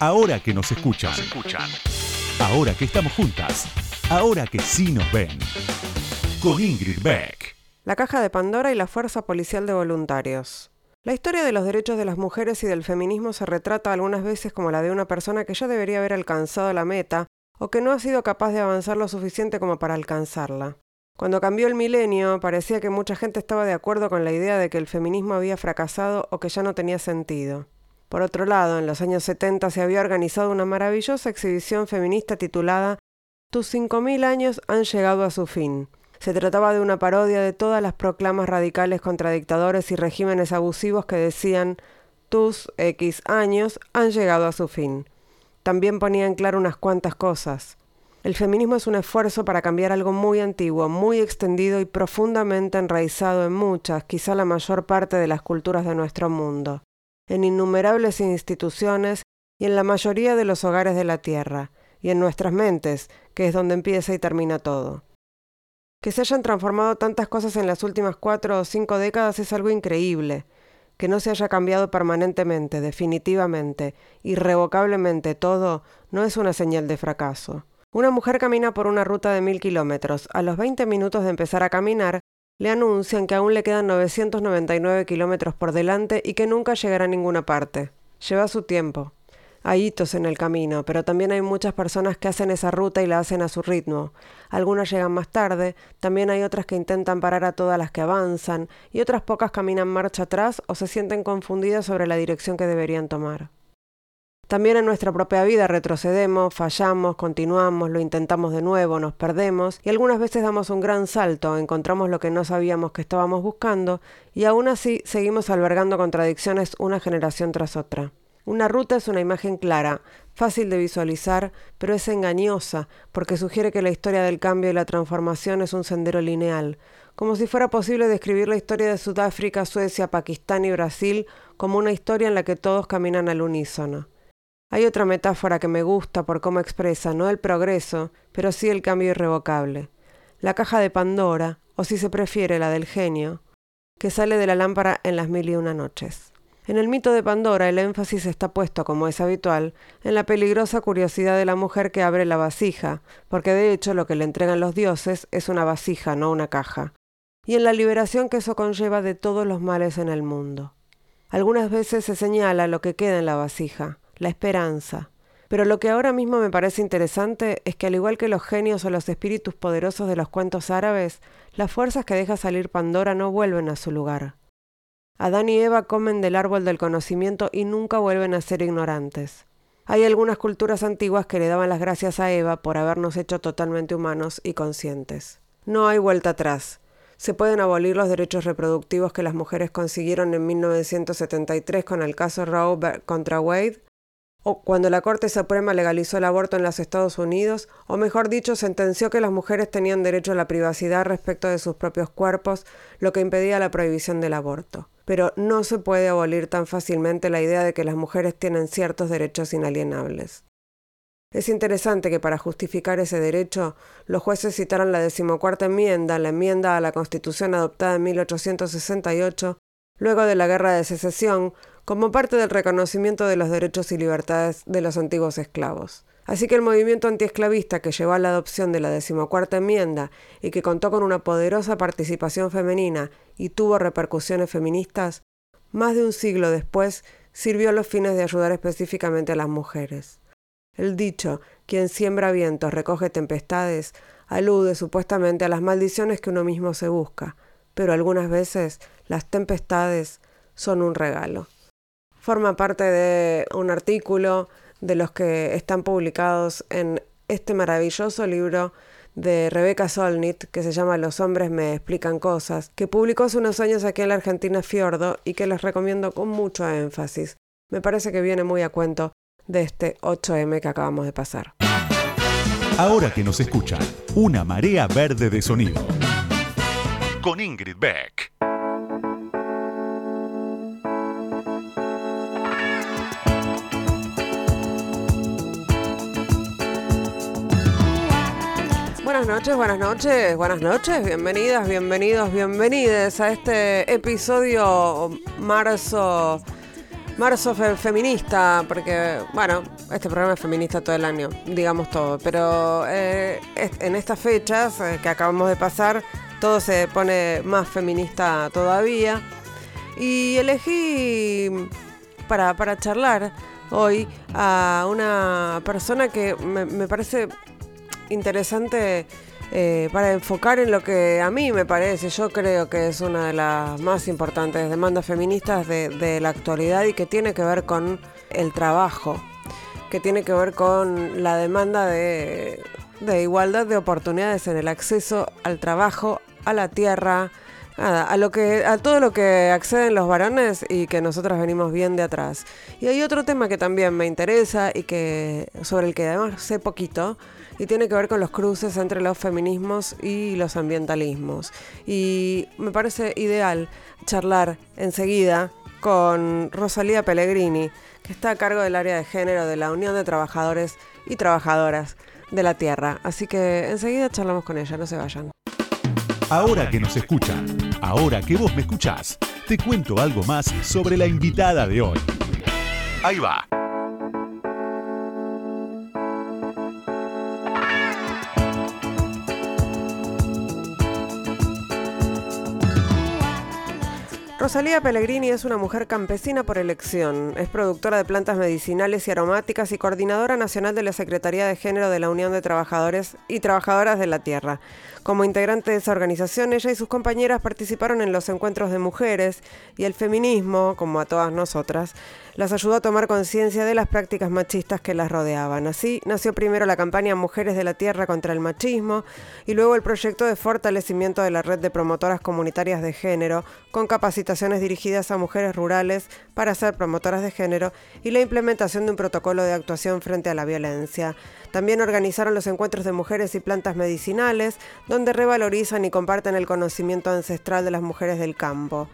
Ahora que nos escuchan. Ahora que estamos juntas. Ahora que sí nos ven. Con Ingrid Beck. La caja de Pandora y la Fuerza Policial de Voluntarios. La historia de los derechos de las mujeres y del feminismo se retrata algunas veces como la de una persona que ya debería haber alcanzado la meta o que no ha sido capaz de avanzar lo suficiente como para alcanzarla. Cuando cambió el milenio, parecía que mucha gente estaba de acuerdo con la idea de que el feminismo había fracasado o que ya no tenía sentido. Por otro lado, en los años 70 se había organizado una maravillosa exhibición feminista titulada Tus cinco mil años han llegado a su fin. Se trataba de una parodia de todas las proclamas radicales contra dictadores y regímenes abusivos que decían Tus X años han llegado a su fin. También ponía en claro unas cuantas cosas. El feminismo es un esfuerzo para cambiar algo muy antiguo, muy extendido y profundamente enraizado en muchas, quizá la mayor parte de las culturas de nuestro mundo en innumerables instituciones y en la mayoría de los hogares de la Tierra, y en nuestras mentes, que es donde empieza y termina todo. Que se hayan transformado tantas cosas en las últimas cuatro o cinco décadas es algo increíble. Que no se haya cambiado permanentemente, definitivamente, irrevocablemente todo, no es una señal de fracaso. Una mujer camina por una ruta de mil kilómetros. A los 20 minutos de empezar a caminar, le anuncian que aún le quedan 999 kilómetros por delante y que nunca llegará a ninguna parte. Lleva su tiempo. Hay hitos en el camino, pero también hay muchas personas que hacen esa ruta y la hacen a su ritmo. Algunas llegan más tarde, también hay otras que intentan parar a todas las que avanzan, y otras pocas caminan marcha atrás o se sienten confundidas sobre la dirección que deberían tomar. También en nuestra propia vida retrocedemos, fallamos, continuamos, lo intentamos de nuevo, nos perdemos y algunas veces damos un gran salto, encontramos lo que no sabíamos que estábamos buscando y aún así seguimos albergando contradicciones una generación tras otra. Una ruta es una imagen clara, fácil de visualizar, pero es engañosa porque sugiere que la historia del cambio y la transformación es un sendero lineal, como si fuera posible describir la historia de Sudáfrica, Suecia, Pakistán y Brasil como una historia en la que todos caminan al unísono. Hay otra metáfora que me gusta por cómo expresa no el progreso, pero sí el cambio irrevocable. La caja de Pandora, o si se prefiere la del genio, que sale de la lámpara en las mil y una noches. En el mito de Pandora el énfasis está puesto, como es habitual, en la peligrosa curiosidad de la mujer que abre la vasija, porque de hecho lo que le entregan los dioses es una vasija, no una caja, y en la liberación que eso conlleva de todos los males en el mundo. Algunas veces se señala lo que queda en la vasija, la esperanza. Pero lo que ahora mismo me parece interesante es que al igual que los genios o los espíritus poderosos de los cuentos árabes, las fuerzas que deja salir Pandora no vuelven a su lugar. Adán y Eva comen del árbol del conocimiento y nunca vuelven a ser ignorantes. Hay algunas culturas antiguas que le daban las gracias a Eva por habernos hecho totalmente humanos y conscientes. No hay vuelta atrás. Se pueden abolir los derechos reproductivos que las mujeres consiguieron en 1973 con el caso Roe contra Wade, cuando la Corte Suprema legalizó el aborto en los Estados Unidos, o mejor dicho, sentenció que las mujeres tenían derecho a la privacidad respecto de sus propios cuerpos, lo que impedía la prohibición del aborto. Pero no se puede abolir tan fácilmente la idea de que las mujeres tienen ciertos derechos inalienables. Es interesante que para justificar ese derecho, los jueces citaran la decimocuarta enmienda, la enmienda a la Constitución adoptada en 1868, luego de la Guerra de Secesión, como parte del reconocimiento de los derechos y libertades de los antiguos esclavos. Así que el movimiento antiesclavista que llevó a la adopción de la decimocuarta enmienda y que contó con una poderosa participación femenina y tuvo repercusiones feministas, más de un siglo después sirvió a los fines de ayudar específicamente a las mujeres. El dicho, quien siembra vientos recoge tempestades, alude supuestamente a las maldiciones que uno mismo se busca, pero algunas veces las tempestades son un regalo forma parte de un artículo de los que están publicados en este maravilloso libro de Rebeca Solnit que se llama Los hombres me explican cosas, que publicó hace unos años aquí en la Argentina Fiordo y que les recomiendo con mucho énfasis. Me parece que viene muy a cuento de este 8M que acabamos de pasar. Ahora que nos escuchan, una marea verde de sonido. Con Ingrid Beck. Buenas noches, buenas noches, buenas noches, bienvenidas, bienvenidos, bienvenides a este episodio marzo Marzo feminista, porque, bueno, este programa es feminista todo el año, digamos todo, pero eh, en estas fechas eh, que acabamos de pasar, todo se pone más feminista todavía. Y elegí para, para charlar hoy a una persona que me parece interesante eh, para enfocar en lo que a mí me parece, yo creo que es una de las más importantes demandas feministas de, la actualidad y que tiene que ver con el trabajo, que tiene que ver con la demanda de, igualdad de oportunidades en el acceso al trabajo, a la tierra, a lo que a todo lo que acceden los varones y que nosotros venimos bien de atrás. Y hay otro tema que también me interesa y que sobre el que además sé poquito, y tiene que ver con los cruces entre los feminismos y los ambientalismos. Y me parece ideal charlar enseguida con Rosalía Pellegrini, que está a cargo del área de género de la Unión de Trabajadores y Trabajadoras de la Tierra. Así que enseguida charlamos con ella, no se vayan. Ahora que nos escuchan, ahora que vos me escuchás, te cuento algo más sobre la invitada de hoy. Ahí va. Rosalía Pellegrini es una mujer campesina por elección. Es productora de plantas medicinales y aromáticas y coordinadora nacional de la Secretaría de Género de la Unión de Trabajadores y Trabajadoras de la Tierra. Como integrante de esa organización, ella y sus compañeras participaron en los encuentros de mujeres y el feminismo, como a todas nosotras, las ayudó a tomar conciencia de las prácticas machistas que las rodeaban. Así nació primero la campaña Mujeres de la Tierra contra el Machismo y luego el proyecto de fortalecimiento de la red de promotoras comunitarias de género con capacitaciones dirigidas a mujeres rurales para ser promotoras de género y la implementación de un protocolo de actuación frente a la violencia. También organizaron los encuentros de mujeres y plantas medicinales, donde revalorizan y comparten el conocimiento ancestral de las mujeres del campo.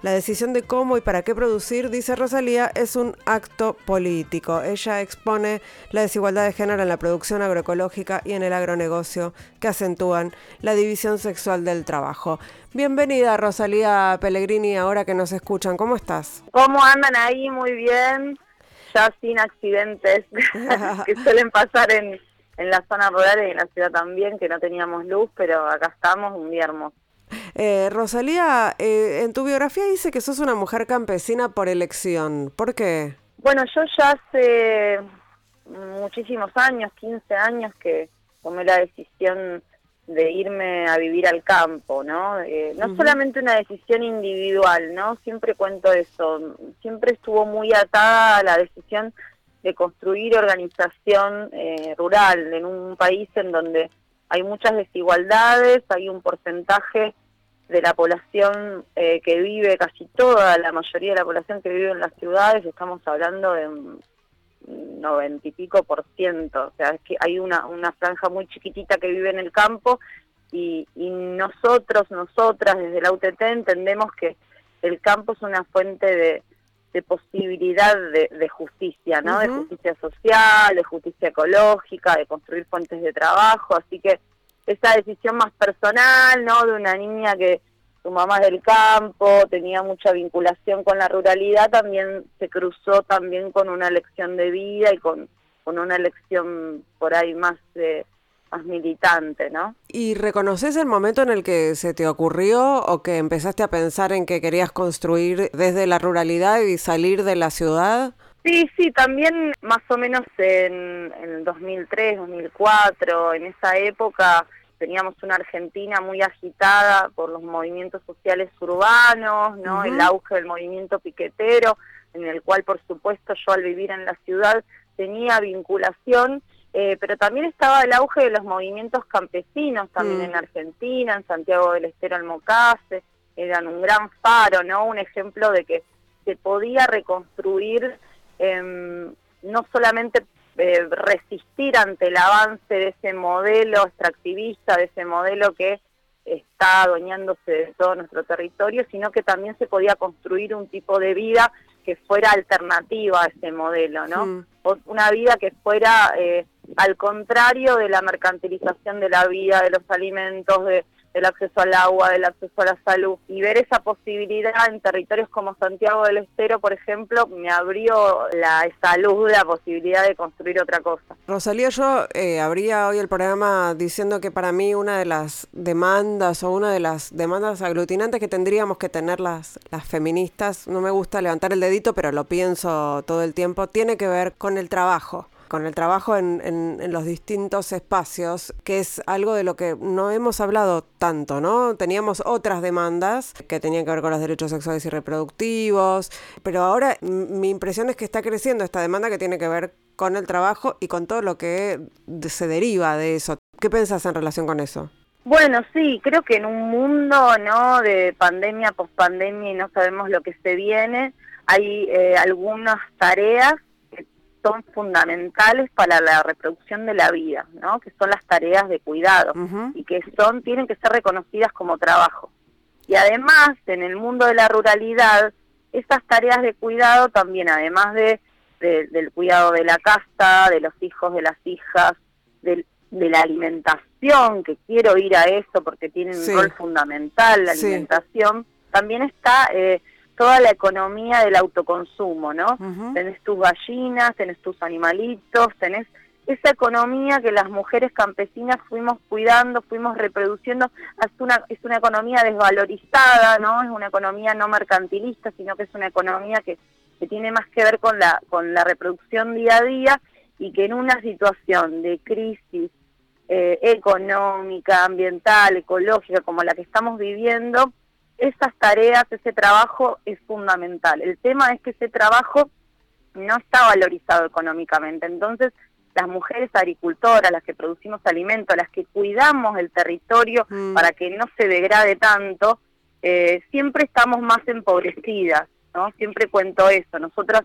La decisión de cómo y para qué producir, dice Rosalía, es un acto político. Ella expone la desigualdad de género en la producción agroecológica y en el agronegocio que acentúan la división sexual del trabajo. Bienvenida Rosalía Pellegrini, ahora que nos escuchan. ¿Cómo estás? ¿Cómo andan ahí? Muy bien. Ya sin accidentes que suelen pasar en, en la zona rural y en la ciudad también, que no teníamos luz, pero acá estamos, un día hermoso. Eh, Rosalía, eh, en tu biografía dice que sos una mujer campesina por elección. ¿Por qué? Bueno, yo ya hace muchísimos años, 15 años, que tomé la decisión de irme a vivir al campo, ¿no? Eh, no solamente una decisión individual, ¿no? Siempre cuento eso, siempre estuvo muy atada a la decisión de construir organización eh, rural en un país en donde hay muchas desigualdades, hay un porcentaje de la población eh, que vive, casi toda la mayoría de la población que vive en las ciudades, estamos hablando de un noventa y pico por ciento, o sea, es que hay una, una franja muy chiquitita que vive en el campo y, y nosotros, nosotras desde la UTT entendemos que el campo es una fuente de, de posibilidad de, justicia, ¿no? De justicia social, de justicia ecológica, de construir fuentes de trabajo, así que esa decisión más personal, ¿no? De una niña que su mamá es del campo, tenía mucha vinculación con la ruralidad, también se cruzó también con una elección de vida y con, con una elección por ahí más... de más militante, ¿no? ¿Y reconoces el momento en el que se te ocurrió o que empezaste a pensar en que querías construir desde la ruralidad y salir de la ciudad? Sí, sí, también más o menos en, el 2003, 2004, en esa época teníamos una Argentina muy agitada por los movimientos sociales urbanos, ¿no? El auge del movimiento piquetero, en el cual por supuesto yo al vivir en la ciudad tenía vinculación eh, pero también estaba el auge de los movimientos campesinos también mm. en Argentina, en Santiago del Estero Almocase, eran un gran faro, ¿no? Un ejemplo de que se podía reconstruir, em, no solamente eh, resistir ante el avance de ese modelo extractivista, de ese modelo que está adueñándose de todo nuestro territorio, sino que también se podía construir un tipo de vida que fuera alternativa a ese modelo, ¿no? Mm. Una vida que fuera eh, al contrario de la mercantilización de la vida, de los alimentos, de, del acceso al agua, del acceso a la salud. Y ver esa posibilidad en territorios como Santiago del Estero, por ejemplo, me abrió la, esa luz, la posibilidad de construir otra cosa. Rosalía, yo eh, abría hoy el programa diciendo que para mí una de las demandas o una de las demandas aglutinantes que tendríamos que tener las, las feministas, no me gusta levantar el dedito, pero lo pienso todo el tiempo, tiene que ver con el trabajo con el trabajo en, en, los distintos espacios, que es algo de lo que no hemos hablado tanto, ¿no? Teníamos otras demandas que tenían que ver con los derechos sexuales y reproductivos, pero ahora mi impresión es que está creciendo esta demanda que tiene que ver con el trabajo y con todo lo que se deriva de eso. ¿Qué pensás en relación con eso? Bueno, sí, creo que en un mundo no de pandemia, pospandemia y no sabemos lo que se viene, hay eh, algunas tareas son fundamentales para la reproducción de la vida, ¿no? que son las tareas de cuidado y que son tienen que ser reconocidas como trabajo. Y además, en el mundo de la ruralidad, esas tareas de cuidado también, además de, del cuidado de la casa, de los hijos, de las hijas, de, la alimentación, que quiero ir a eso porque tiene un rol fundamental la alimentación, también está... Eh, toda la economía del autoconsumo, ¿no? Tenés tus gallinas, tenés tus animalitos, tenés esa economía que las mujeres campesinas fuimos cuidando, fuimos reproduciendo, es una, es una economía desvalorizada, ¿no? Es una economía no mercantilista, sino que es una economía que, que tiene más que ver con la, con la reproducción día a día y que en una situación de crisis eh, económica, ambiental, ecológica, como la que estamos viviendo, esas tareas, ese trabajo es fundamental. El tema es que ese trabajo no está valorizado económicamente. Entonces, las mujeres agricultoras, las que producimos alimentos, las que cuidamos el territorio mm. para que no se degrade tanto, eh, siempre estamos más empobrecidas, ¿no? Siempre cuento eso. Nosotras,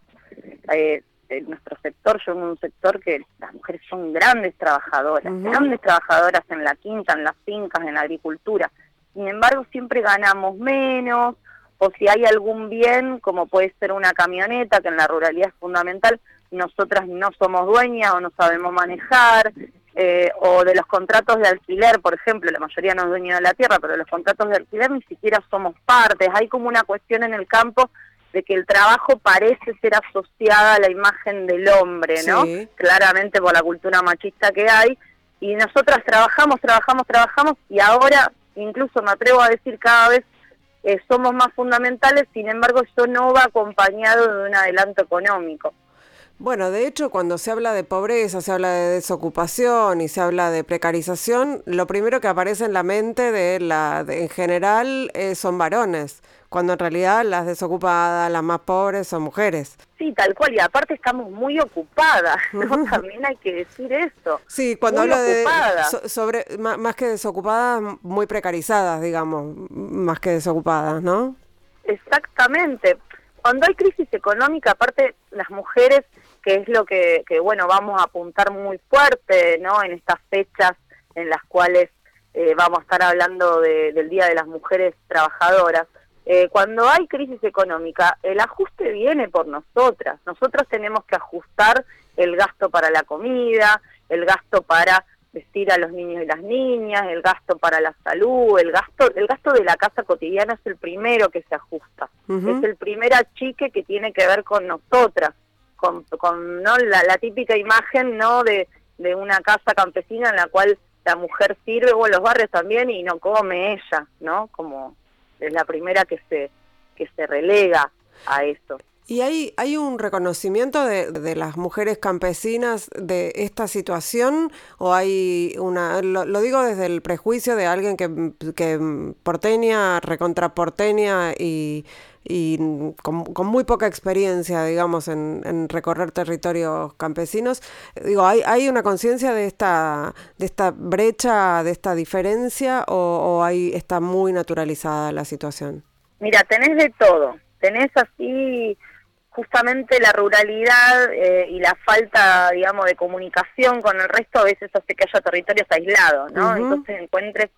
eh, en nuestro sector, yo en un sector que las mujeres son grandes trabajadoras, grandes trabajadoras en la quinta, en las fincas, en la agricultura sin embargo siempre ganamos menos, o si hay algún bien, como puede ser una camioneta, que en la ruralidad es fundamental, nosotras no somos dueñas o no sabemos manejar, eh, o de los contratos de alquiler, por ejemplo, la mayoría no es dueño de la tierra, pero los contratos de alquiler ni siquiera somos partes, hay como una cuestión en el campo de que el trabajo parece ser asociada a la imagen del hombre, ¿no? Claramente por la cultura machista que hay, y nosotras trabajamos, trabajamos, trabajamos, y ahora incluso me atrevo a decir cada vez eh, somos más fundamentales, sin embargo eso no va acompañado de un adelanto económico. Bueno, de hecho, cuando se habla de pobreza, se habla de desocupación y se habla de precarización, lo primero que aparece en la mente de la, en general, eh, son varones cuando en realidad las desocupadas, las más pobres son mujeres. Sí, tal cual, y aparte estamos muy ocupadas, ¿no? También hay que decir eso. Sí, cuando hablo de sobre más, que desocupadas, muy precarizadas, digamos, más que desocupadas, ¿no? Exactamente. Cuando hay crisis económica, aparte las mujeres, que es lo que, que bueno, vamos a apuntar muy fuerte, ¿no? En estas fechas en las cuales eh, vamos a estar hablando del Día de las Mujeres Trabajadoras, eh, cuando hay crisis económica, el ajuste viene por nosotras. Nosotros tenemos que ajustar el gasto para la comida, el gasto para vestir a los niños y las niñas, el gasto para la salud, el gasto, el gasto de la casa cotidiana es el primero que se ajusta. Es el primer achique que tiene que ver con nosotras, con, con ¿no? la, típica imagen no de, de una casa campesina en la cual la mujer sirve, o los barrios también, y no come ella, ¿no? Como es la primera que se, que se relega a eso. ¿Y hay, hay un reconocimiento de, de, las mujeres campesinas de esta situación? ¿O hay una.? Lo, digo desde el prejuicio de alguien que, que porteña, recontra porteña y, y con, con, muy poca experiencia, digamos, en, en, recorrer territorios campesinos. Digo, ¿hay, hay una conciencia de esta, de esta brecha, de esta diferencia, o, o hay, está muy naturalizada la situación? Mira, tenés de todo. Tenés así justamente la ruralidad eh, y la falta, digamos, de comunicación con el resto a veces hace que haya territorios aislados, ¿no? Entonces encuentres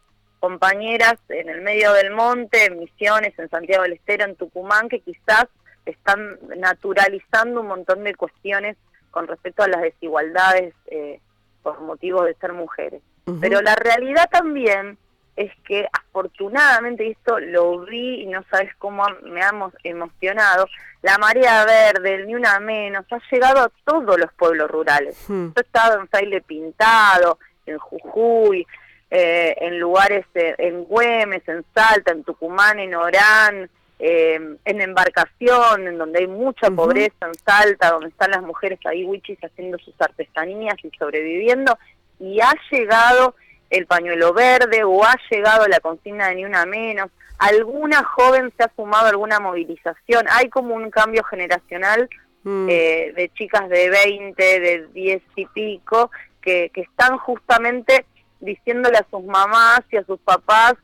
compañeras en el medio del monte, en Misiones, en Santiago del Estero, en Tucumán, que quizás están naturalizando un montón de cuestiones con respecto a las desigualdades eh, por motivos de ser mujeres. Pero la realidad también es que afortunadamente, esto lo vi y no sabes cómo me hemos emocionado, la marea verde, ni una menos, ha llegado a todos los pueblos rurales. Hmm. Yo he estado en Fraile Pintado, en Jujuy, eh, en lugares eh, en Güemes, en Salta, en Tucumán, en Orán, eh, en embarcación, en donde hay mucha pobreza, en Salta, donde están las mujeres ahí wichis haciendo sus artesanías y sobreviviendo, y ha llegado el pañuelo verde o ha llegado la consigna de ni una menos, alguna joven se ha sumado a alguna movilización, hay como un cambio generacional mm. eh, de chicas de 20, de 10 y pico, que, que están justamente diciéndole a sus mamás y a sus papás,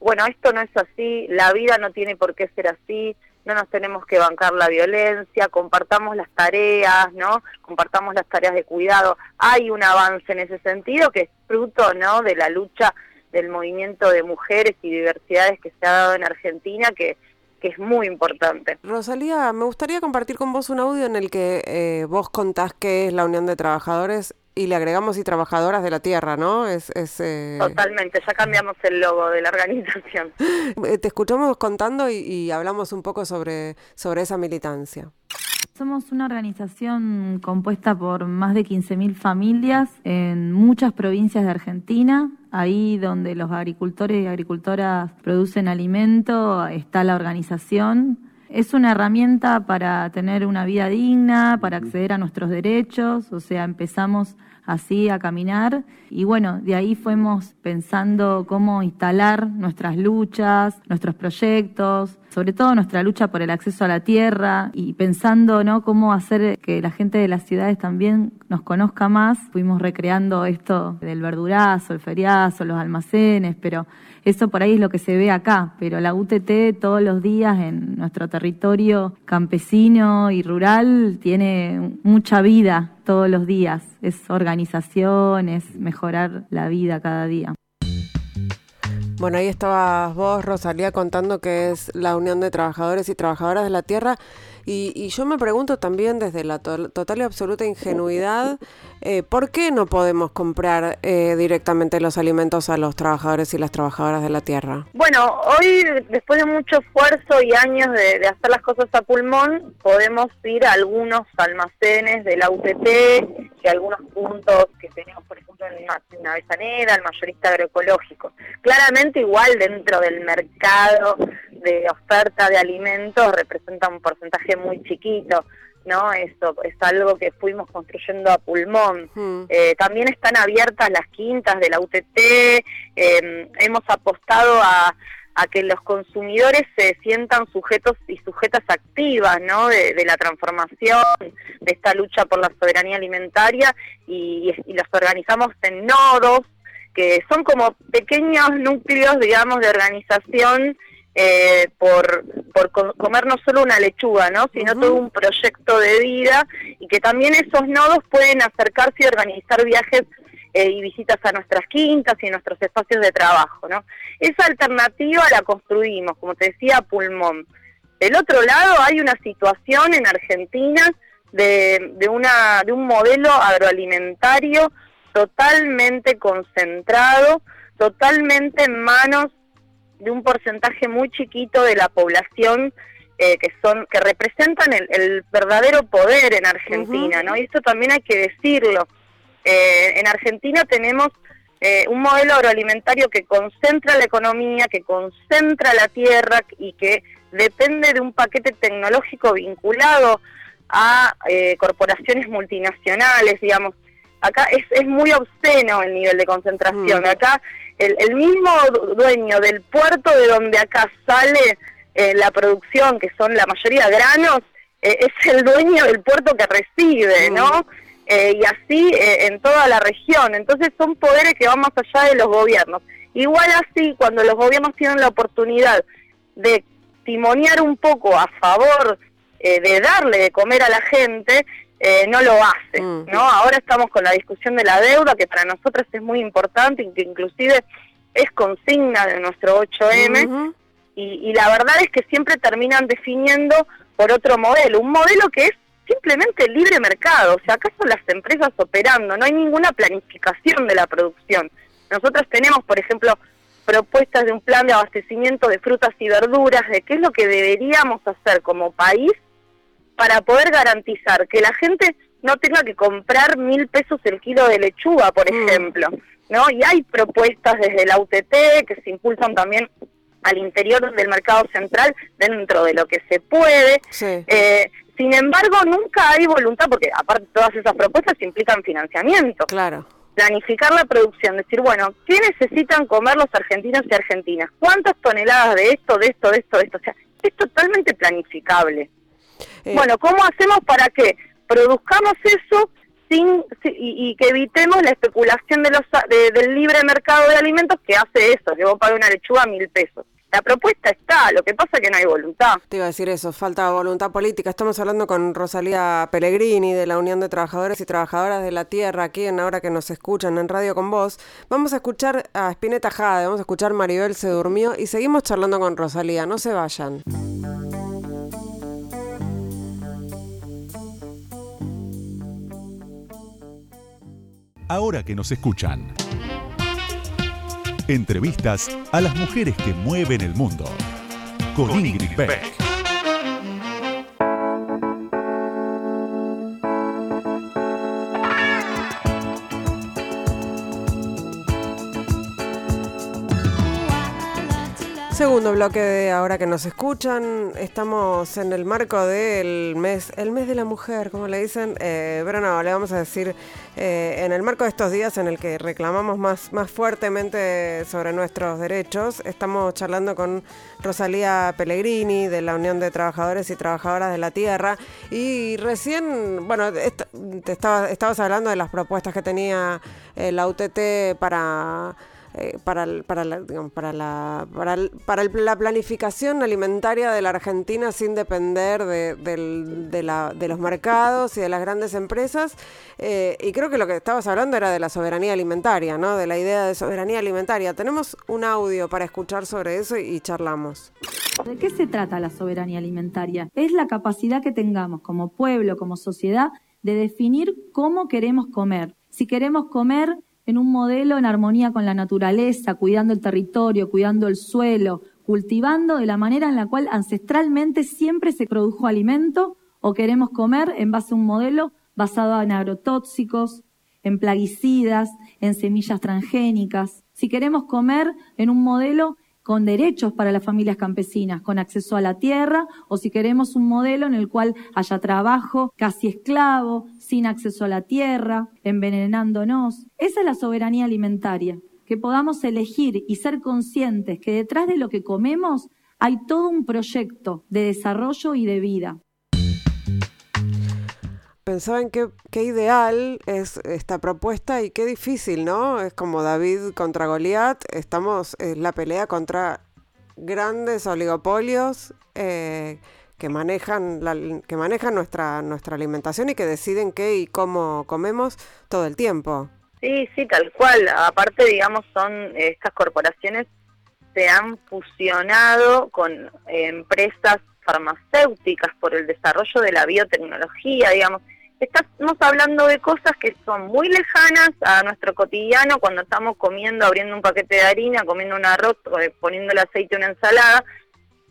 bueno, esto no es así, la vida no tiene por qué ser así, no nos tenemos que bancar la violencia, compartamos las tareas, ¿no? Compartamos las tareas de cuidado. Hay un avance en ese sentido que es fruto, ¿no? De la lucha del movimiento de mujeres y diversidades que se ha dado en Argentina, que, que es muy importante. Rosalía, me gustaría compartir con vos un audio en el que eh, vos contás qué es la Unión de Trabajadores y le agregamos y trabajadoras de la tierra, ¿no? Es, eh, Totalmente, ya cambiamos el logo de la organización. Eh, te escuchamos contando y, hablamos un poco sobre, sobre esa militancia. Somos una organización compuesta por más de 15.000 familias en muchas provincias de Argentina. Ahí donde los agricultores y agricultoras producen alimento está la organización. Es una herramienta para tener una vida digna, para acceder a nuestros derechos, o sea, empezamos así a caminar. Y bueno, de ahí fuimos pensando cómo instalar nuestras luchas, nuestros proyectos, sobre todo nuestra lucha por el acceso a la tierra y pensando ¿no? cómo hacer que la gente de las ciudades también nos conozca más. Fuimos recreando esto del verdurazo, el feriazo, los almacenes, pero eso por ahí es lo que se ve acá, pero la UTT todos los días en nuestro territorio campesino y rural tiene mucha vida todos los días. Es organización, es mejorar la vida cada día. Bueno, ahí estabas vos, Rosalía, contando que es la Unión de Trabajadores y Trabajadoras de la Tierra. Y, yo me pregunto también desde la total y absoluta ingenuidad, eh, ¿por qué no podemos comprar eh, directamente los alimentos a los trabajadores y las trabajadoras de la tierra? Bueno, hoy, después de mucho esfuerzo y años de, hacer las cosas a pulmón, podemos ir a algunos almacenes de la UTT, y algunos puntos que tenemos, por ejemplo, en una Avellaneda, el mayorista agroecológico. Claramente igual dentro del mercado de oferta de alimentos representa un porcentaje muy chiquito. ¿no? Eso es algo que fuimos construyendo a pulmón. Hmm. Eh, también están abiertas las quintas de la UTT, em, hemos apostado a, a, que los consumidores se sientan sujetos y sujetas activas, ¿no? De, la transformación, de esta lucha por la soberanía alimentaria y, y los organizamos en nodos, que son como pequeños núcleos, digamos, de organización eh, por, por comer no solo una lechuga, ¿no? sino todo un proyecto de vida y que también esos nodos pueden acercarse y organizar viajes eh, y visitas a nuestras quintas y a nuestros espacios de trabajo. ¿no? Esa alternativa la construimos, como te decía, a pulmón. Del otro lado hay una situación en Argentina de, de, una, de un modelo agroalimentario totalmente concentrado, totalmente en manos de un porcentaje muy chiquito de la población eh, que son que representan el, verdadero poder en Argentina, ¿no? Y esto también hay que decirlo. Eh, en Argentina tenemos eh, un modelo agroalimentario que concentra la economía, que concentra la tierra y que depende de un paquete tecnológico vinculado a corporaciones multinacionales, digamos. Acá es, es muy obsceno el nivel de concentración. Acá el, mismo dueño del puerto de donde acá sale eh, la producción, que son la mayoría granos, eh, es el dueño del puerto que recibe, ¿no? Eh, y así en toda la región. Entonces son poderes que van más allá de los gobiernos. Igual así, cuando los gobiernos tienen la oportunidad de timonear un poco a favor de darle de comer a la gente, eh, no lo hace, mm. ¿no? Ahora estamos con la discusión de la deuda, que para nosotros es muy importante y que inclusive es consigna de nuestro 8M, y, la verdad es que siempre terminan definiendo por otro modelo, un modelo que es simplemente libre mercado, o sea, acá son las empresas operando, no hay ninguna planificación de la producción. Nosotros tenemos, por ejemplo, propuestas de un plan de abastecimiento de frutas y verduras, de qué es lo que deberíamos hacer como país para poder garantizar que la gente no tenga que comprar mil pesos el kilo de lechuga, por mm. ejemplo, ¿no? Y hay propuestas desde la UTT que se impulsan también al interior del mercado central dentro de lo que se puede. Eh, sin embargo, nunca hay voluntad, porque aparte todas esas propuestas implican financiamiento. Claro. Planificar la producción, decir, bueno, ¿qué necesitan comer los argentinos y argentinas? ¿Cuántas toneladas de esto, de esto, de esto, de esto? O sea, es totalmente planificable. Eh, bueno, ¿cómo hacemos para que produzcamos eso sin, y, que evitemos la especulación de los, del libre mercado de alimentos que hace eso, que vos pagas una lechuga a mil pesos? La propuesta está, lo que pasa es que no hay voluntad. Te iba a decir eso, falta voluntad política. Estamos hablando con Rosalía Pellegrini de la Unión de Trabajadores y Trabajadoras de la Tierra, aquí en Ahora que nos escuchan en Radio con Vos. Vamos a escuchar a Spinetta Jade, vamos a escuchar Maribel se durmió y seguimos charlando con Rosalía, no se vayan. Ahora que nos escuchan. Entrevistas a las mujeres que mueven el mundo. Con, Ingrid Beck. Segundo bloque de ahora que nos escuchan, estamos en el marco del mes, el mes de la mujer, como le dicen, eh, pero no, le vamos a decir eh, en el marco de estos días en el que reclamamos más, más fuertemente sobre nuestros derechos, estamos charlando con Rosalía Pellegrini de la Unión de Trabajadores y Trabajadoras de la Tierra. Y recién, bueno, te estaba, estabas hablando de las propuestas que tenía eh, la UTT para eh, para, para, la, para, la, para, para la planificación alimentaria de la Argentina sin depender de, de, la, de los mercados y de las grandes empresas. Eh, y creo que lo que estabas hablando era de la soberanía alimentaria, ¿no? de la idea de soberanía alimentaria. Tenemos un audio para escuchar sobre eso y charlamos. ¿De qué se trata la soberanía alimentaria? Es la capacidad que tengamos como pueblo, como sociedad, de definir cómo queremos comer. Si queremos comer en un modelo en armonía con la naturaleza, cuidando el territorio, cuidando el suelo, cultivando de la manera en la cual ancestralmente siempre se produjo alimento, o queremos comer en base a un modelo basado en agrotóxicos, en plaguicidas, en semillas transgénicas. Si queremos comer en un modelo con derechos para las familias campesinas, con acceso a la tierra, o si queremos un modelo en el cual haya trabajo casi esclavo, sin acceso a la tierra, envenenándonos. Esa es la soberanía alimentaria, que podamos elegir y ser conscientes que detrás de lo que comemos hay todo un proyecto de desarrollo y de vida. Pensaba en qué, ideal es esta propuesta y qué difícil, ¿no? Es como David contra Goliat, estamos en la pelea contra grandes oligopolios eh, que manejan, la, que manejan nuestra, nuestra alimentación y que deciden qué y cómo comemos todo el tiempo. Sí, sí, tal cual. Aparte, digamos, son estas corporaciones se han fusionado con empresas farmacéuticas por el desarrollo de la biotecnología, digamos. Estamos hablando de cosas que son muy lejanas a nuestro cotidiano cuando estamos comiendo, abriendo un paquete de harina, comiendo un arroz, poniendo el aceite a una ensalada.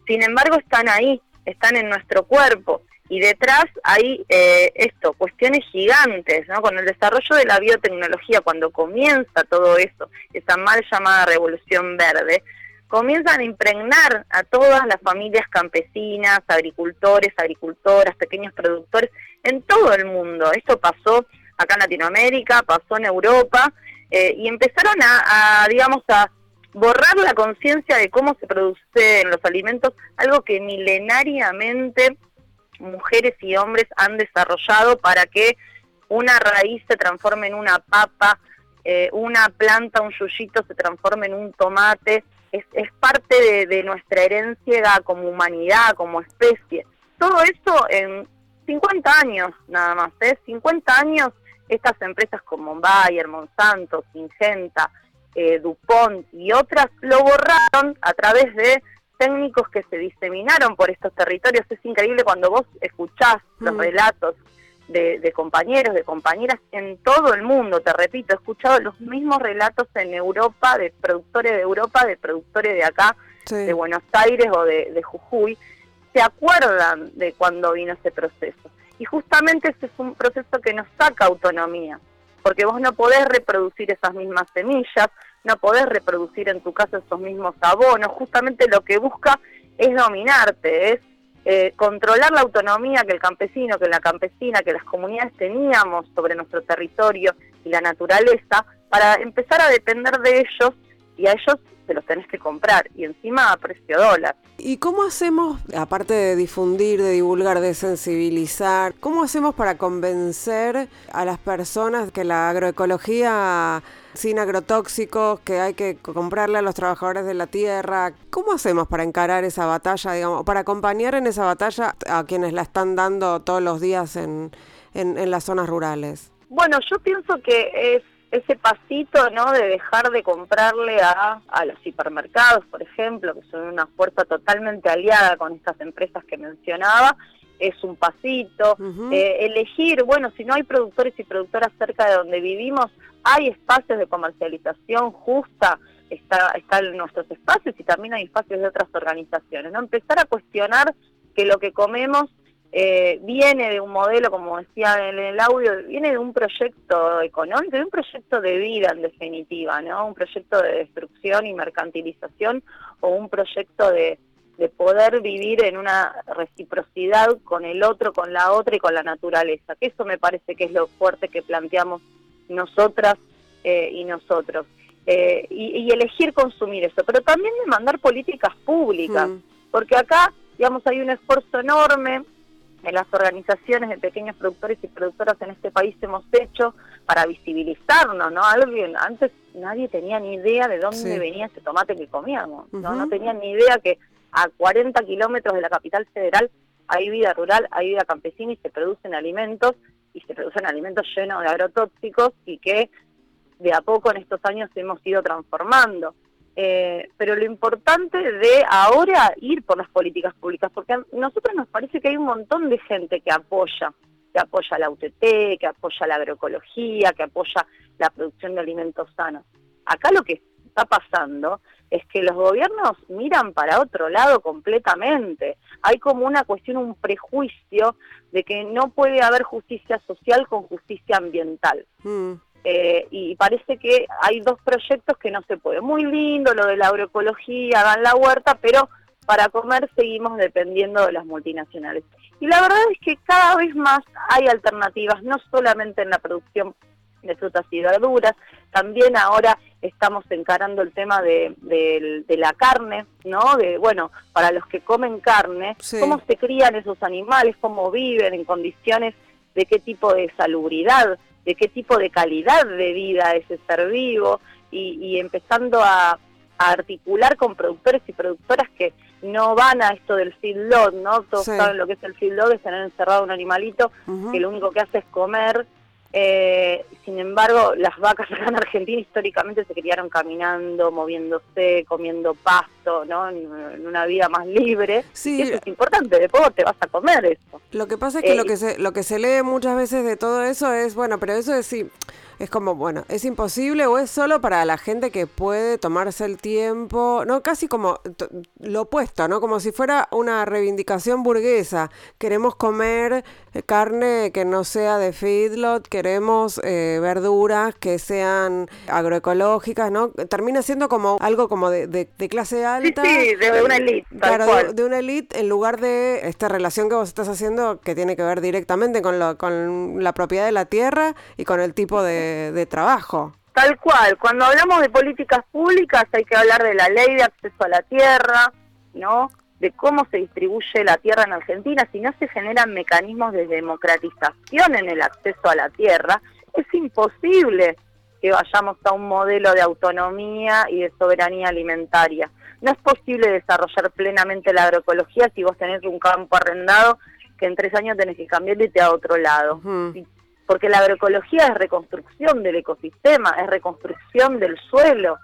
Sin embargo, están ahí, están en nuestro cuerpo. Y detrás hay eh, esto, cuestiones gigantes, ¿no? Con el desarrollo de la biotecnología, cuando comienza todo eso, esa mal llamada revolución verde, comienzan a impregnar a todas las familias campesinas, agricultores, agricultoras, pequeños productores en todo el mundo. Esto pasó acá en Latinoamérica, pasó en Europa eh, y empezaron a, digamos, a borrar la conciencia de cómo se producen los alimentos, algo que milenariamente mujeres y hombres han desarrollado para que una raíz se transforme en una papa, eh, una planta, un yuyito se transforme en un tomate, es, es parte de, nuestra herencia como humanidad, como especie. Todo eso en 50 años nada más, ¿eh? 50 años estas empresas como Bayer, Monsanto, Singenta, eh, DuPont y otras lo borraron a través de técnicos que se diseminaron por estos territorios. Es increíble cuando vos escuchás los mm. relatos de, compañeros, de compañeras en todo el mundo, te repito, he escuchado los mismos relatos en Europa, de productores de Europa, de productores de acá, de Buenos Aires o de, de Jujuy, se acuerdan de cuando vino ese proceso. Y justamente ese es un proceso que nos saca autonomía, porque vos no podés reproducir esas mismas semillas, no podés reproducir en tu casa esos mismos abonos, justamente lo que busca es dominarte, es eh, controlar la autonomía que el campesino, que la campesina, que las comunidades teníamos sobre nuestro territorio y la naturaleza, para empezar a depender de ellos y a ellos se los tenés que comprar y encima a precio dólar. ¿Y cómo hacemos, aparte de difundir, de divulgar, de sensibilizar, cómo hacemos para convencer a las personas que la agroecología sin agrotóxicos, que hay que comprarle a los trabajadores de la tierra? ¿Cómo hacemos para encarar esa batalla, digamos, para acompañar en esa batalla a quienes la están dando todos los días en, en las zonas rurales? Bueno, yo pienso que es ese pasito no de dejar de comprarle a, a los hipermercados, por ejemplo, que son una fuerza totalmente aliada con estas empresas que mencionaba, es un pasito. Eh, elegir, bueno, si no hay productores y productoras cerca de donde vivimos, hay espacios de comercialización justa, está, están nuestros espacios y también hay espacios de otras organizaciones. ¿no? Empezar a cuestionar que lo que comemos eh, viene de un modelo, como decía en el audio, viene de un proyecto económico, de un proyecto de vida en definitiva, ¿no? Un proyecto de destrucción y mercantilización o un proyecto de, de poder vivir en una reciprocidad con el otro, con la otra y con la naturaleza. Que eso me parece que es lo fuerte que planteamos nosotras eh, y nosotros. Eh, y, elegir consumir eso, pero también demandar políticas públicas, mm. porque acá, digamos, hay un esfuerzo enorme en las organizaciones de pequeños productores y productoras en este país hemos hecho para visibilizarnos, ¿no? Alguien, antes nadie tenía ni idea de dónde venía ese tomate que comíamos, ¿no? No tenían ni idea que a 40 kilómetros de la capital federal hay vida rural, hay vida campesina y se producen alimentos, y se producen alimentos llenos de agrotóxicos y que de a poco en estos años hemos ido transformando. Eh, pero lo importante de ahora ir por las políticas públicas, porque a nosotros nos parece que hay un montón de gente que apoya, que apoya la UTT, que apoya la agroecología, que apoya la producción de alimentos sanos. Acá lo que está pasando es que los gobiernos miran para otro lado completamente. Hay como una cuestión, un prejuicio de que no puede haber justicia social con justicia ambiental. Mm. Eh, y parece que hay dos proyectos que no se puede. Muy lindo lo de la agroecología, dan la huerta, pero para comer seguimos dependiendo de las multinacionales. Y la verdad es que cada vez más hay alternativas, no solamente en la producción de frutas y verduras, también ahora estamos encarando el tema de, la carne, ¿no? De, bueno, para los que comen carne, cómo se crían esos animales, cómo viven en condiciones de qué tipo de salubridad de qué tipo de calidad de vida es ese ser vivo y, empezando a, articular con productores y productoras que no van a esto del feedlot, ¿no? Todos saben lo que es el feedlot, es tener encerrado un animalito que lo único que hace es comer. Eh, sin embargo, las vacas acá en Argentina históricamente se criaron caminando, moviéndose, comiendo pasto, ¿no? En, una vida más libre. Sí. eso es importante, después te vas a comer eso. Lo que pasa es que lo eh, que se lo que se lee muchas veces de todo eso es, bueno, pero eso es sí es como, bueno, es imposible o es solo para la gente que puede tomarse el tiempo, no, casi como lo opuesto, ¿no? Como si fuera una reivindicación burguesa. Queremos comer eh, carne que no sea de feedlot, queremos eh, verduras que sean agroecológicas, ¿no? Termina siendo como algo como de, de, clase alta. Sí, de una elite. Claro, de, una elite en lugar de esta relación que vos estás haciendo que tiene que ver directamente con, lo, con la propiedad de la tierra y con el tipo de de, trabajo. Tal cual, cuando hablamos de políticas públicas hay que hablar de la ley de acceso a la tierra, ¿no? De cómo se distribuye la tierra en Argentina, si no se generan mecanismos de democratización en el acceso a la tierra, es imposible que vayamos a un modelo de autonomía y de soberanía alimentaria. No es posible desarrollar plenamente la agroecología si vos tenés un campo arrendado que en tres años tenés que cambiar y te a otro lado porque la agroecología es reconstrucción del ecosistema, es reconstrucción del suelo,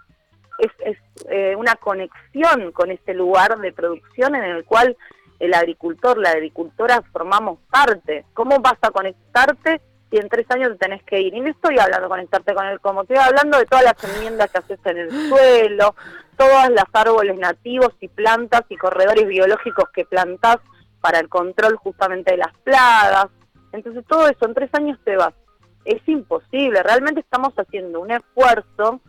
es, eh, una conexión con este lugar de producción en el cual el agricultor, la agricultora formamos parte. ¿Cómo vas a conectarte si en tres años te tenés que ir? Y no estoy hablando de conectarte con el como, estoy hablando de todas las enmiendas que haces en el suelo, todas las árboles nativos y plantas y corredores biológicos que plantás para el control justamente de las plagas. Entonces todo eso en tres años te vas. Es imposible, realmente estamos haciendo un esfuerzo,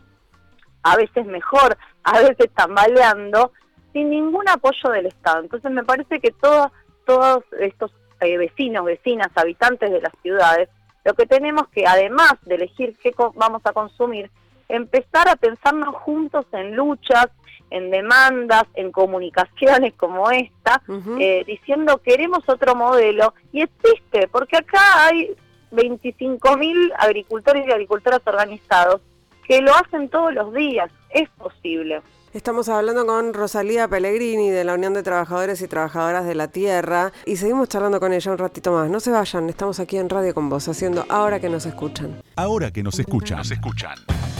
a veces mejor, a veces tambaleando, sin ningún apoyo del Estado. Entonces me parece que todos, todos estos eh, vecinos, vecinas, habitantes de las ciudades, lo que tenemos que, además de elegir qué vamos a consumir, empezar a pensarnos juntos en luchas, en demandas, en comunicaciones como esta, eh, diciendo queremos otro modelo, y existe, porque acá hay 25.000 agricultores y agricultoras organizados que lo hacen todos los días, es posible. Estamos hablando con Rosalía Pellegrini de la Unión de Trabajadores y Trabajadoras de la Tierra y seguimos charlando con ella un ratito más. No se vayan, estamos aquí en Radio con vos haciendo Ahora que nos escuchan. Ahora que nos escuchan, nos escuchan.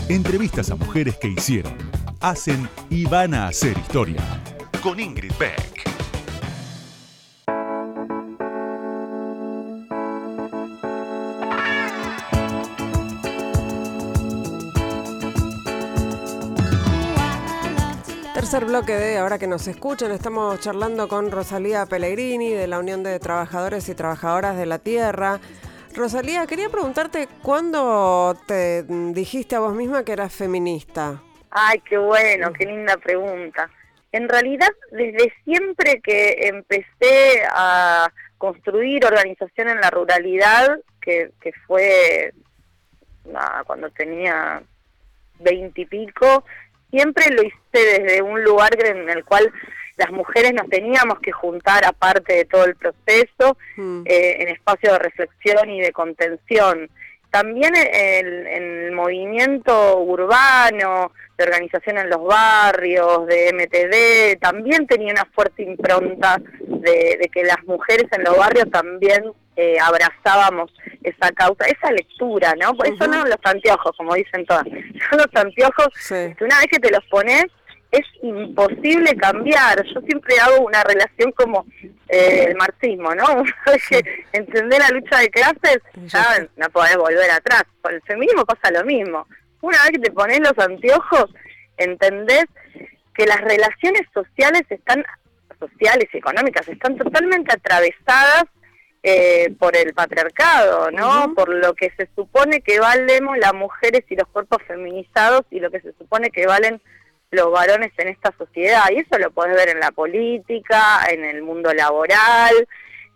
Entrevistas a mujeres que hicieron, hacen y van a hacer historia. Con Ingrid Beck. Tercer bloque de Ahora que nos escuchan, estamos charlando con Rosalía Pellegrini de la Unión de Trabajadores y Trabajadoras de la Tierra. Rosalía, quería preguntarte cuándo te dijiste a vos misma que eras feminista. Ay, qué bueno, qué linda pregunta. En realidad, desde siempre que empecé a construir organización en la ruralidad, que, fue cuando tenía veintipico, siempre lo hice desde un lugar en el cual las mujeres nos teníamos que juntar aparte de todo el proceso mm. eh, en espacios de reflexión y de contención. También en el movimiento urbano, de organización en los barrios, de MTD, también tenía una fuerte impronta de, que las mujeres en los barrios también eh, abrazábamos esa causa, esa lectura, ¿no? Por eso no los anteojos, como dicen todas, son los anteojos que una vez que te los pones es imposible cambiar. Yo siempre hago una relación como eh, el marxismo, ¿no? entender la lucha de clases, ya no podés volver atrás. Con el feminismo pasa lo mismo. Una vez que te pones los anteojos, entendés que las relaciones sociales están sociales y económicas están totalmente atravesadas eh, por el patriarcado, ¿no? Por lo que se supone que valemos las mujeres y los cuerpos feminizados y lo que se supone que valen los varones en esta sociedad. Y eso lo podés ver en la política, en el mundo laboral,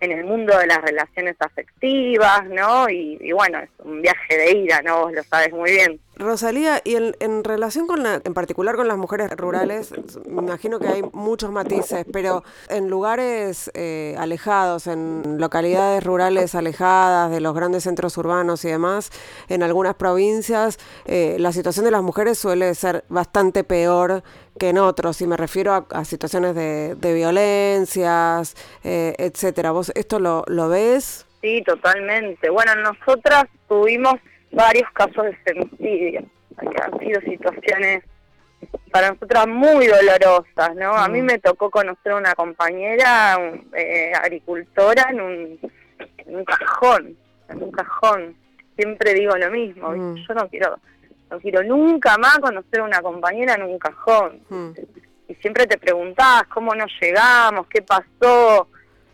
en el mundo de las relaciones afectivas, ¿no? Y, bueno, es un viaje de ira, ¿no? Vos lo sabes muy bien. Rosalía, y en, relación con la, en particular con las mujeres rurales, me imagino que hay muchos matices, pero en lugares eh, alejados, en localidades rurales alejadas de los grandes centros urbanos y demás, en algunas provincias, eh, la situación de las mujeres suele ser bastante peor que en otros, y me refiero a, situaciones de, violencias, eh, etcétera. ¿Vos esto lo, lo ves? Sí, totalmente. Bueno, nosotras tuvimos varios casos de femicidio, que han sido situaciones para nosotras muy dolorosas, ¿no? A mí mm. me tocó conocer a una compañera eh, agricultora en un, en un cajón, en un cajón. Siempre digo lo mismo, mm. yo no quiero no quiero nunca más conocer a una compañera en un cajón. Hmm. Y siempre te preguntás cómo nos llegamos, qué pasó.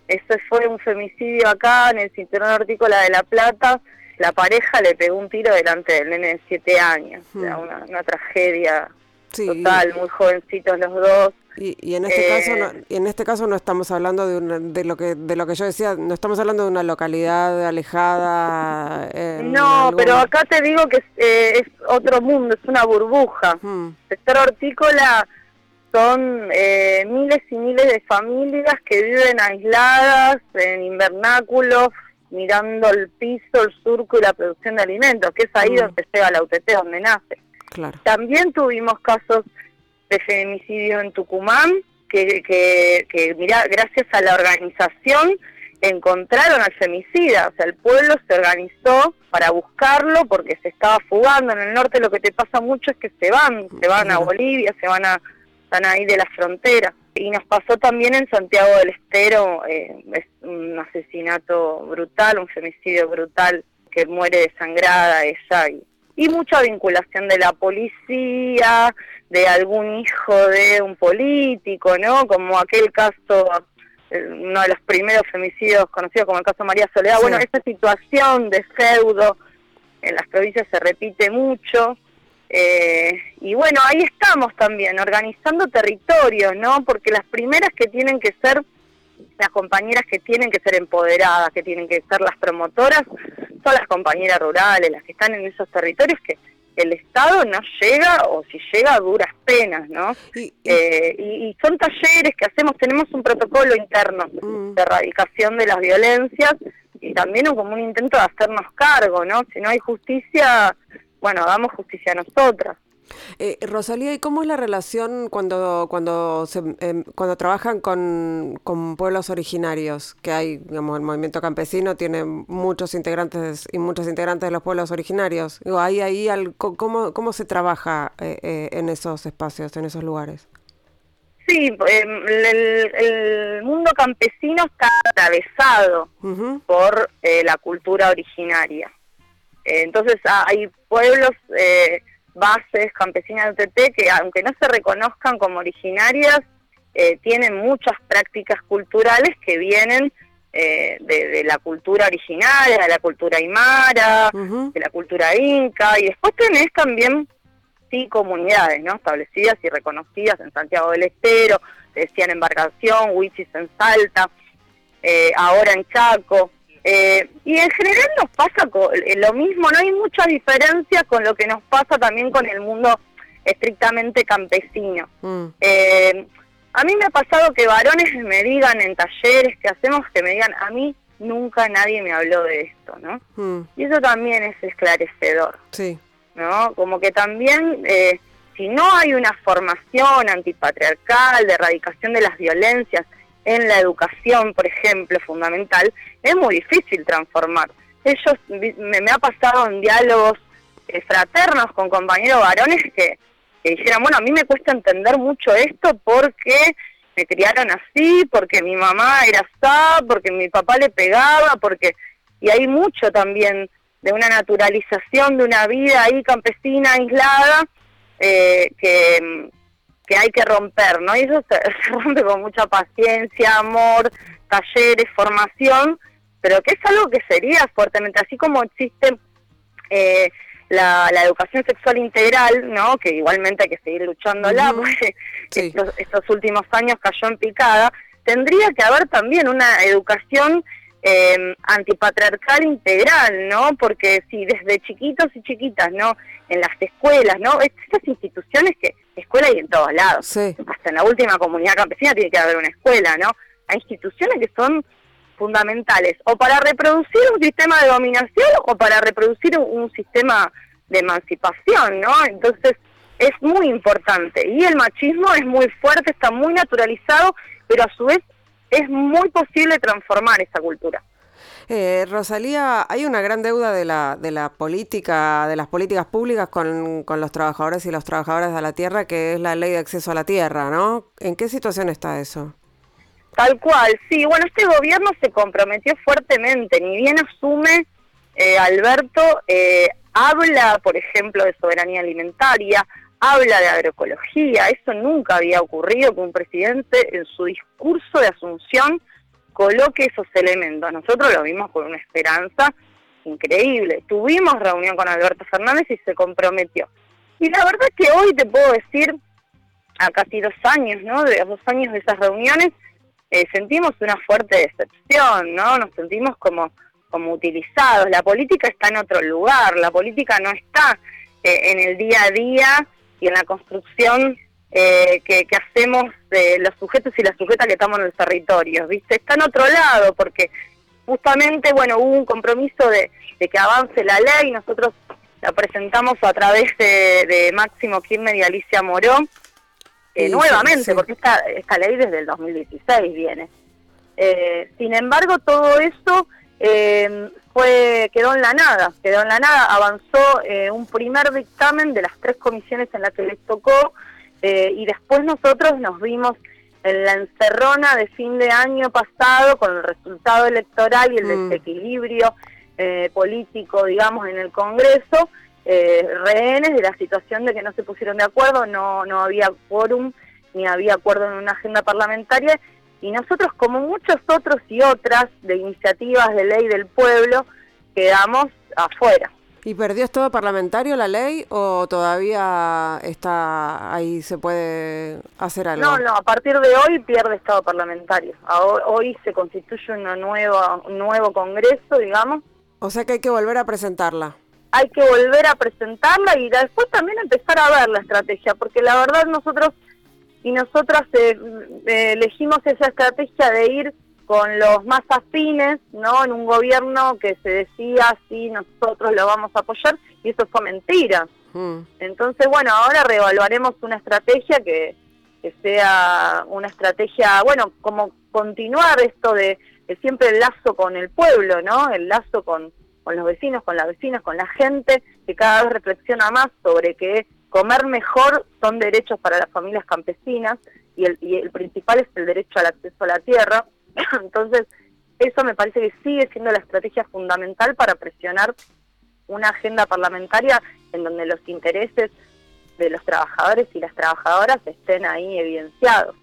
Eso fue un femicidio acá en el cinturón hortícola de La Plata. La pareja le pegó un tiro delante del nene de siete años. O sea, hmm. una, tragedia total, muy jovencitos los dos. Y, en este caso no, eh, en este caso no estamos hablando de, de lo que de lo que yo decía no estamos hablando de una localidad alejada no pero acá te digo que es, eh, otro mundo es una burbuja hmm. sector hortícola son eh, miles y miles de familias que viven aisladas en invernáculos mirando el piso el surco y la producción de alimentos que es ahí hmm. donde llega la UTT donde nace claro. también tuvimos casos de feminicidio en Tucumán, que, que, mira, gracias a la organización encontraron al femicida, o sea, el pueblo se organizó para buscarlo porque se estaba fugando. En el norte lo que te pasa mucho es que se van, se van a Bolivia, se van a, están ahí de la frontera. Y nos pasó también en Santiago del Estero, eh, es un asesinato brutal, un femicidio brutal, que muere desangrada ella y, y mucha vinculación de la policía, de algún hijo de un político, ¿no? Como aquel caso, eh, uno de los primeros femicidios conocidos como el caso María Soledad. Bueno, esta situación de feudo en las provincias se repite mucho eh, y bueno, ahí estamos también, organizando territorios, ¿no? Porque las primeras que tienen que ser, las compañeras que tienen que ser empoderadas, que tienen que ser las promotoras, son las compañeras rurales, las que están en esos territorios que el Estado no llega o si llega a duras penas, ¿no? Y, eh, son talleres que hacemos, tenemos un protocolo interno mm. de erradicación de las violencias y también como un intento de hacernos cargo, ¿no? Si no hay justicia, bueno, damos justicia a nosotras. Eh, Rosalía, ¿y cómo es la relación cuando cuando se, em, cuando trabajan con, con, pueblos originarios? Que hay, digamos, el movimiento campesino tiene muchos integrantes y muchos integrantes de los pueblos originarios. Digo, ¿hay ahí cómo, cómo se trabaja eh, eh, en esos espacios, en esos lugares? Sí, em, el, mundo campesino está atravesado por la cultura originaria. entonces hay pueblos eh, bases campesinas de UTT que aunque no se reconozcan como originarias, eh, tienen muchas prácticas culturales que vienen eh, de, la cultura originaria, de la cultura aymara, de la cultura inca, y después tenés también, sí, comunidades, ¿no? Establecidas y reconocidas en Santiago del Estero, decían Embarcación, Huichis en Salta, ahora en Chaco, eh, y en general nos pasa eh, lo mismo, no hay mucha diferencia con lo que nos pasa también con el mundo estrictamente campesino. Mm. Eh, a mí me ha pasado que varones me digan en talleres que hacemos, que me digan, a mí nunca nadie me habló de esto, ¿no? Mm. Y eso también es esclarecedor. Sí. ¿No? Como que también, si no hay una formación antipatriarcal, de erradicación de las violencias, en la educación, por ejemplo, fundamental, es muy difícil transformar. Ellos, me, ha pasado en diálogos eh, fraternos con compañeros varones que, dijeran, bueno, a mí me cuesta entender mucho esto porque me criaron así, porque mi mamá era así, porque mi papá le pegaba, porque... Y hay mucho también de una naturalización de una vida ahí campesina, aislada, eh, que, que hay que romper, ¿no? Y eso se, rompe con mucha paciencia, amor, talleres, formación, pero que es algo que sería fuertemente, así como existe eh, la, educación sexual integral, ¿no? Que igualmente hay que seguir luchándola, porque estos, últimos años cayó en picada, tendría que haber también una educación eh, antipatriarcal integral, ¿no? Porque si desde chiquitos y chiquitas, ¿no? En las escuelas, ¿no? Estas instituciones que escuela y en todos lados. Hasta en la última comunidad campesina tiene que haber una escuela, ¿no? Hay instituciones que son fundamentales, o para reproducir un sistema de dominación o para reproducir un, sistema de emancipación, ¿no? Entonces es muy importante. Y el machismo es muy fuerte, está muy naturalizado, pero a su vez es muy posible transformar esa cultura. Eh, Rosalía, hay una gran deuda de la, de la política, de las políticas públicas con, con los trabajadores y las trabajadoras de la tierra, que es la ley de acceso a la tierra, ¿no? ¿En qué situación está eso? Tal cual, sí. Bueno, este gobierno se comprometió fuertemente, ni bien asume eh, Alberto, eh, habla, por ejemplo, de soberanía alimentaria, habla de agroecología, eso nunca había ocurrido que un presidente en su discurso de asunción coloque esos elementos. Nosotros lo vimos con una esperanza increíble. Tuvimos reunión con Alberto Fernández y se comprometió. Y la verdad es que hoy te puedo decir, a casi dos años, ¿no? De dos años de esas reuniones, eh, sentimos una fuerte decepción, ¿no? Nos sentimos como, como utilizados. La política está en otro lugar, la política no está eh, en el día a día y en la construcción eh, que, hacemos de los sujetos y las sujetas que estamos en el territorio, ¿viste? Está en otro lado, porque justamente, bueno, hubo un compromiso de, que avance la ley, nosotros la presentamos a través de, Máximo Kirchner y Alicia Moró, eh, nuevamente, porque esta, esta ley desde el 2016 viene. Eh, sin embargo, todo eso fue quedó en la nada, quedó en la nada, avanzó un primer dictamen de las tres comisiones en las que les tocó, eh, y después nosotros nos vimos en la encerrona de fin de año pasado con el resultado electoral y el mm. desequilibrio eh, político, digamos, en el Congreso, eh, rehenes de la situación de que no se pusieron de acuerdo, no, no había quórum ni había acuerdo en una agenda parlamentaria y nosotros, como muchos otros y otras de iniciativas de ley del pueblo, quedamos afuera. ¿Y perdió estado parlamentario la ley o todavía está ahí se puede hacer algo? No, no, a partir de hoy pierde estado parlamentario. Hoy se constituye una nueva, un nuevo congreso, digamos. O sea que hay que volver a presentarla. Hay que volver a presentarla y después también empezar a ver la estrategia, porque la verdad nosotros y nosotras eh, eh, elegimos esa estrategia de ir con los más afines, ¿no? En un gobierno que se decía, sí, nosotros lo vamos a apoyar, y eso fue mentira. Mm. Entonces, bueno, ahora reevaluaremos una estrategia que, que sea una estrategia, bueno, como continuar esto de, siempre el lazo con el pueblo, ¿no? El lazo con, con los vecinos, con las vecinas, con la gente, que cada vez reflexiona más sobre que comer mejor son derechos para las familias campesinas y el, y el principal es el derecho al acceso a la tierra Entonces, eso me parece que sigue siendo la estrategia fundamental para presionar una agenda parlamentaria en donde los intereses de los trabajadores y las trabajadoras estén ahí evidenciados.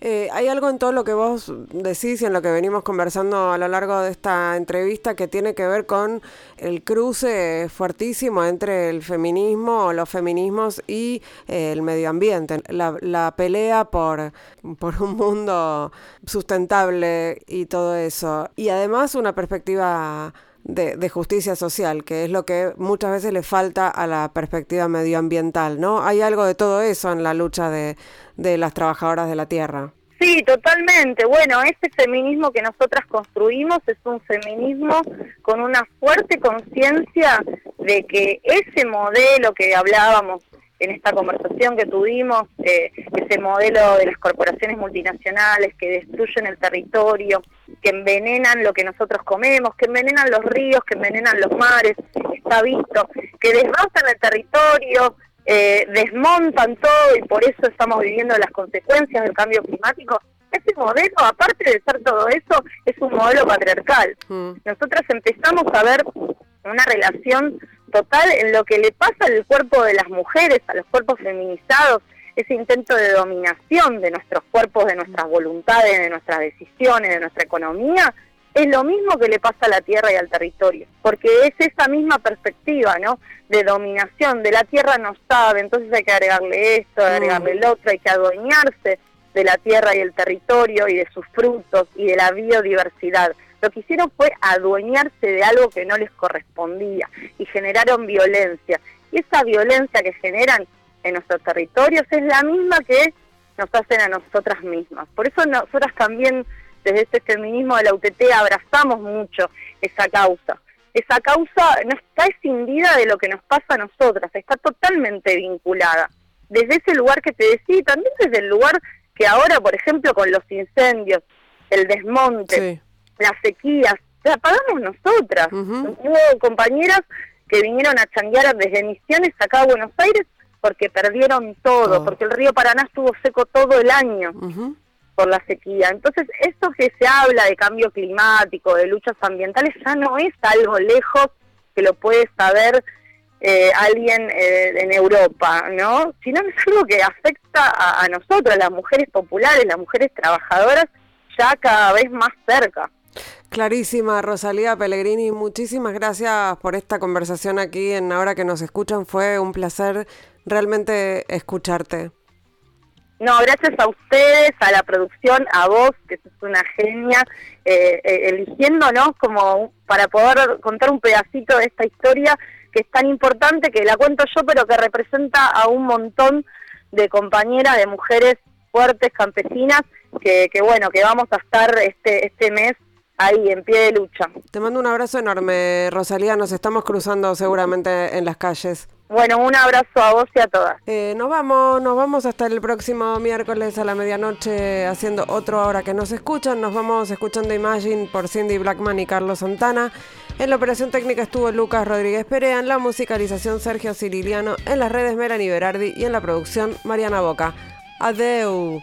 Eh, hay algo en todo lo que vos decís y en lo que venimos conversando a lo largo de esta entrevista que tiene que ver con el cruce fuertísimo entre el feminismo o los feminismos y eh, el medio ambiente, la, la pelea por, por un mundo sustentable y todo eso. Y además una perspectiva de, justicia social, que es lo que muchas veces le falta a la perspectiva medioambiental, ¿no? Hay algo de todo eso en la lucha de, de las trabajadoras de la tierra. Sí, totalmente. Bueno, ese feminismo que nosotras construimos es un feminismo con una fuerte conciencia de que ese modelo que hablábamos en esta conversación que tuvimos, eh, ese modelo de las corporaciones multinacionales que destruyen el territorio, que envenenan lo que nosotros comemos, que envenenan los ríos, que envenenan los mares, está visto, que desbrozan el territorio, eh, desmontan todo y por eso estamos viviendo las consecuencias del cambio climático. Ese modelo, aparte de ser todo eso, es un modelo patriarcal. Mm. Nosotras empezamos a ver una relación total en lo que le pasa al cuerpo de las mujeres, a los cuerpos feminizados, ese intento de dominación de nuestros cuerpos, de nuestras voluntades, de nuestras decisiones, de nuestra economía, es lo mismo que le pasa a la tierra y al territorio, porque es esa misma perspectiva, ¿no? De dominación, de la tierra no sabe, entonces hay que agregarle esto, agregarle el otro, hay que adueñarse de la tierra y el territorio y de sus frutos y de la biodiversidad. Lo que hicieron fue adueñarse de algo que no les correspondía y generaron violencia. Y esa violencia que generan en nuestros territorios es la misma que nos hacen a nosotras mismas. Por eso nosotras también desde este feminismo de la UTT abrazamos mucho esa causa. Esa causa no está escindida de lo que nos pasa a nosotras, está totalmente vinculada. Desde ese lugar que te decía, y también desde el lugar que ahora, por ejemplo, con los incendios, el desmonte, las sequías, la pagamos nosotras. Hubo compañeras que vinieron a changuear desde Misiones acá a Buenos Aires porque perdieron todo, oh. porque el río Paraná estuvo seco todo el año por la sequía. Entonces, esto que se habla de cambio climático, de luchas ambientales, ya no es algo lejos que lo puede saber eh, alguien eh, en Europa, ¿no? Sino es algo que afecta a, a nosotros, las mujeres populares, las mujeres trabajadoras, ya cada vez más cerca. Clarísima, Rosalía Pellegrini, muchísimas gracias por esta conversación aquí en Ahora que nos escuchan. Fue un placer realmente escucharte. No, gracias a ustedes, a la producción, a vos, que sos una genia, eh, eh, eligiéndonos como para poder contar un pedacito de esta historia que es tan importante, que la cuento yo, pero que representa a un montón de compañeras, de mujeres fuertes, campesinas, que, que bueno, que vamos a estar este, este mes ahí, en pie de lucha. Te mando un abrazo enorme, Rosalía. Nos estamos cruzando seguramente en las calles. Bueno, un abrazo a vos y a todas. Eh, nos vamos, nos vamos hasta el próximo miércoles a la medianoche haciendo otro Ahora que nos escuchan. Nos vamos escuchando Imagine por Cindy Blackman y Carlos Santana. En la operación técnica estuvo Lucas Rodríguez Perea, en la musicalización Sergio Ciriliano, en las redes Melanie Berardi y en la producción Mariana Boca. Adeu.